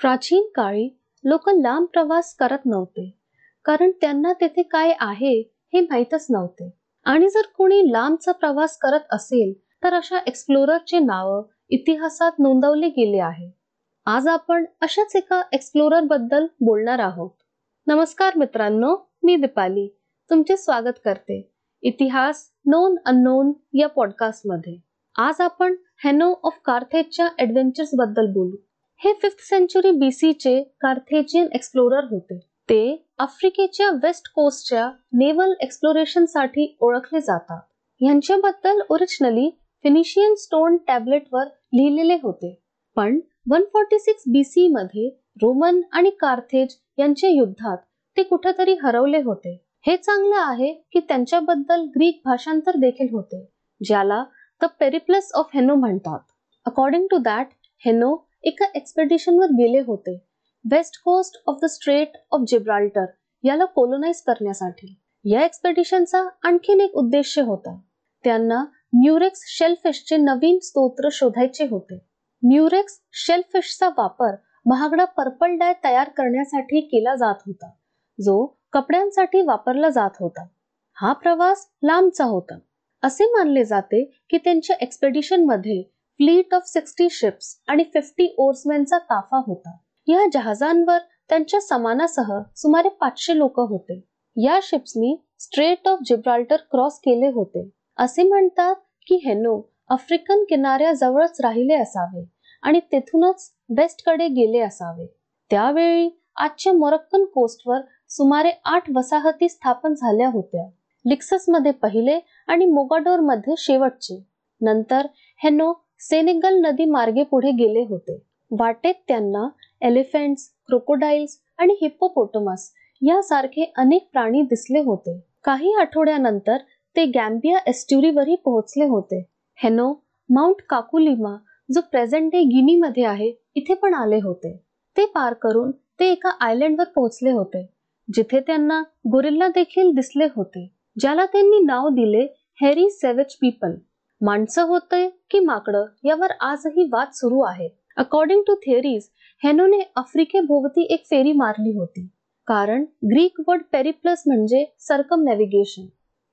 प्राचीन काळी लोक लांब प्रवास करत नव्हते कारण त्यांना तेथे काय आहे हे माहीतच नव्हते. आणि जर कोणी लांबचा प्रवास करत असेल तर अशा एक्सप्लोररचे नाव इतिहासात नोंदवले गेले आहे. आज आपण अशाच एका एक्सप्लोररबद्दल बोलणार आहोत. नमस्कार मित्रांनो मी दीपाली. तुमचे स्वागत करते. इतिहास नोन अननोन या पॉडकास्टमध्ये आज आपण हॅनो ऑफ कार्थेजच्या ऍडव्हेंचर्सबद्दल बोलू. हे फिफ्थ सेंचुरी बीसीचे कार्थेजियन एक्सप्लोरर होते. ते आफ्रिकेच्या वेस्ट कोस्टच्या नेव्हल एक्सप्लोरेशनसाठी ओळखले जातात. यांच्याबद्दल ओरिजिनली फिनिशियन स्टोन टॅबलेटवर लिहिलेले होते. पण वन फोर्टी सिक्स बीसी मध्ये रोमन आणि कार्थेज यांच्या युद्धात ते कुठेतरी हरवले होते. हे चांगलं आहे की त्यांच्याबद्दल ग्रीक भाषांतर देखील होते ज्याला द पेरिप्लस ऑफ हेनो म्हणतात. अकॉर्डिंग टू दॅट हेनो एका एक्सपेडिशनवर गेले होते. West coast of the strait of Gibraltar याला कोलोनाइज करण्यासाठी. या एक्सपेडिशनचा आणखीन एक उद्देश होता. त्यांना म्युरेक्स शेलफिशचे नवीन स्तोत्र शोधायचे होते. म्युरेक्स शेलफिशचा वापर महागडा पर्पल डाय तयार करण्यासाठी केला जात होता. जो कपड्यांसाठी वापरला जात होता. हा प्रवास लांबचा होता. असे मानले जाते की त्यांच्या एक्सपेडिशनमध्ये फ्लीट ऑफ सिक्स्टी शिप्स आणि फिफ्टी ओर्समॅनचा ताफा होता. या जहाजांवर त्यांच्या समानासह सुमारे पाचशे लोक होते. या शिप्सनी स्ट्रेट ऑफ जिब्राल्टर क्रॉस केले होते. असे म्हणतात की हेनो आफ्रिकन किनाऱ्याजवळच राहिले असावे आणि तेथूनच वेस्टकडे गेले असावे. त्यावेळी आजच्या मोरक्कन कोस्टवर सुमारे आठ वसाहती स्थापन झाल्या होत्या. लिक्ससमध्ये पहिले आणि मोगाडोरमध्ये शेवटचे. नंतर हेनो सेनेगल नदी मार्गे पुढे गेले होते. वाटेत त्यांना एलिफंट्स क्रोकोडाईल्स आणि हिप्पोपोटोमस यासारखे अनेक प्राणी दिसले होते. काही आठवड्यानंतर ते गॅम्बिया एस्ट्युरीवरही पोहोचले होते. हेनो माउंट काकुलिमा जो प्रेझेंट डे गिनी मध्ये आहे इथे पण आले होते. ते पार करून ते एका आयलंडवर पोहोचले होते जिथे त्यांना गोरिल्ला देखील दिसले होते ज्याला त्यांनी नाव दिले हेरी सेवेज पीपल माणसं होतंय की माकडं यावर आजही वाद सुरू आहेत. अकॉर्डिंग टू थिअरीज हेनोने आफ्रिकेभोवती एक फेरी मारली होती. कारण ग्रीक वर्ड पेरिप्लस म्हणजे circumnavigation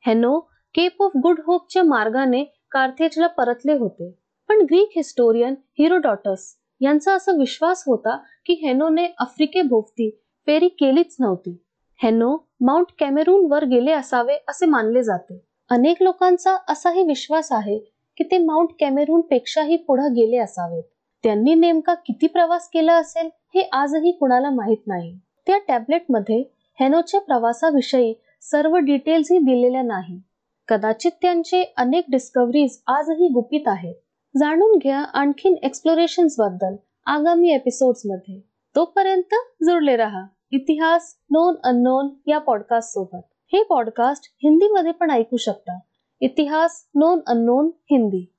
Hanno Cape of Good होपच्या मार्गाने कार्थेजला परतले होते. पण ग्रीक हिस्टोरियन हिरोडॉटस यांचा असा विश्वास होता की हेनोने आफ्रिकेभोवती फेरी केलीच नव्हती. हेनो माउंट कॅमेरून वर गेले असावे असे मानले जाते. अनेक लोकांचा असाही विश्वास आहे की ते माउंट कॅमेरून पेक्षाही पुढे गेले असावेत. त्यांनी नेमका किती प्रवास केला असेल हे आजही कुणाला माहीत नाही. त्या टॅबलेटमध्ये हेनोच्या प्रवासाविषयी सर्व डिटेल्सही दिलेल्या नाही. कदाचित त्यांचे अनेक डिस्कवरीज आजही गुपित आहेत. जाणून घ्या आणखीन एक्सप्लोरेशनबद्दल आगामी एपिसोड्समध्ये. तोपर्यंत जुळले रहा. इतिहास नोन अननोन या पॉडकास्ट सोबत. हे पॉडकास्ट हिंदीमध्ये पण ऐकू शकता. इतिहास नोन अननोन हिंदी.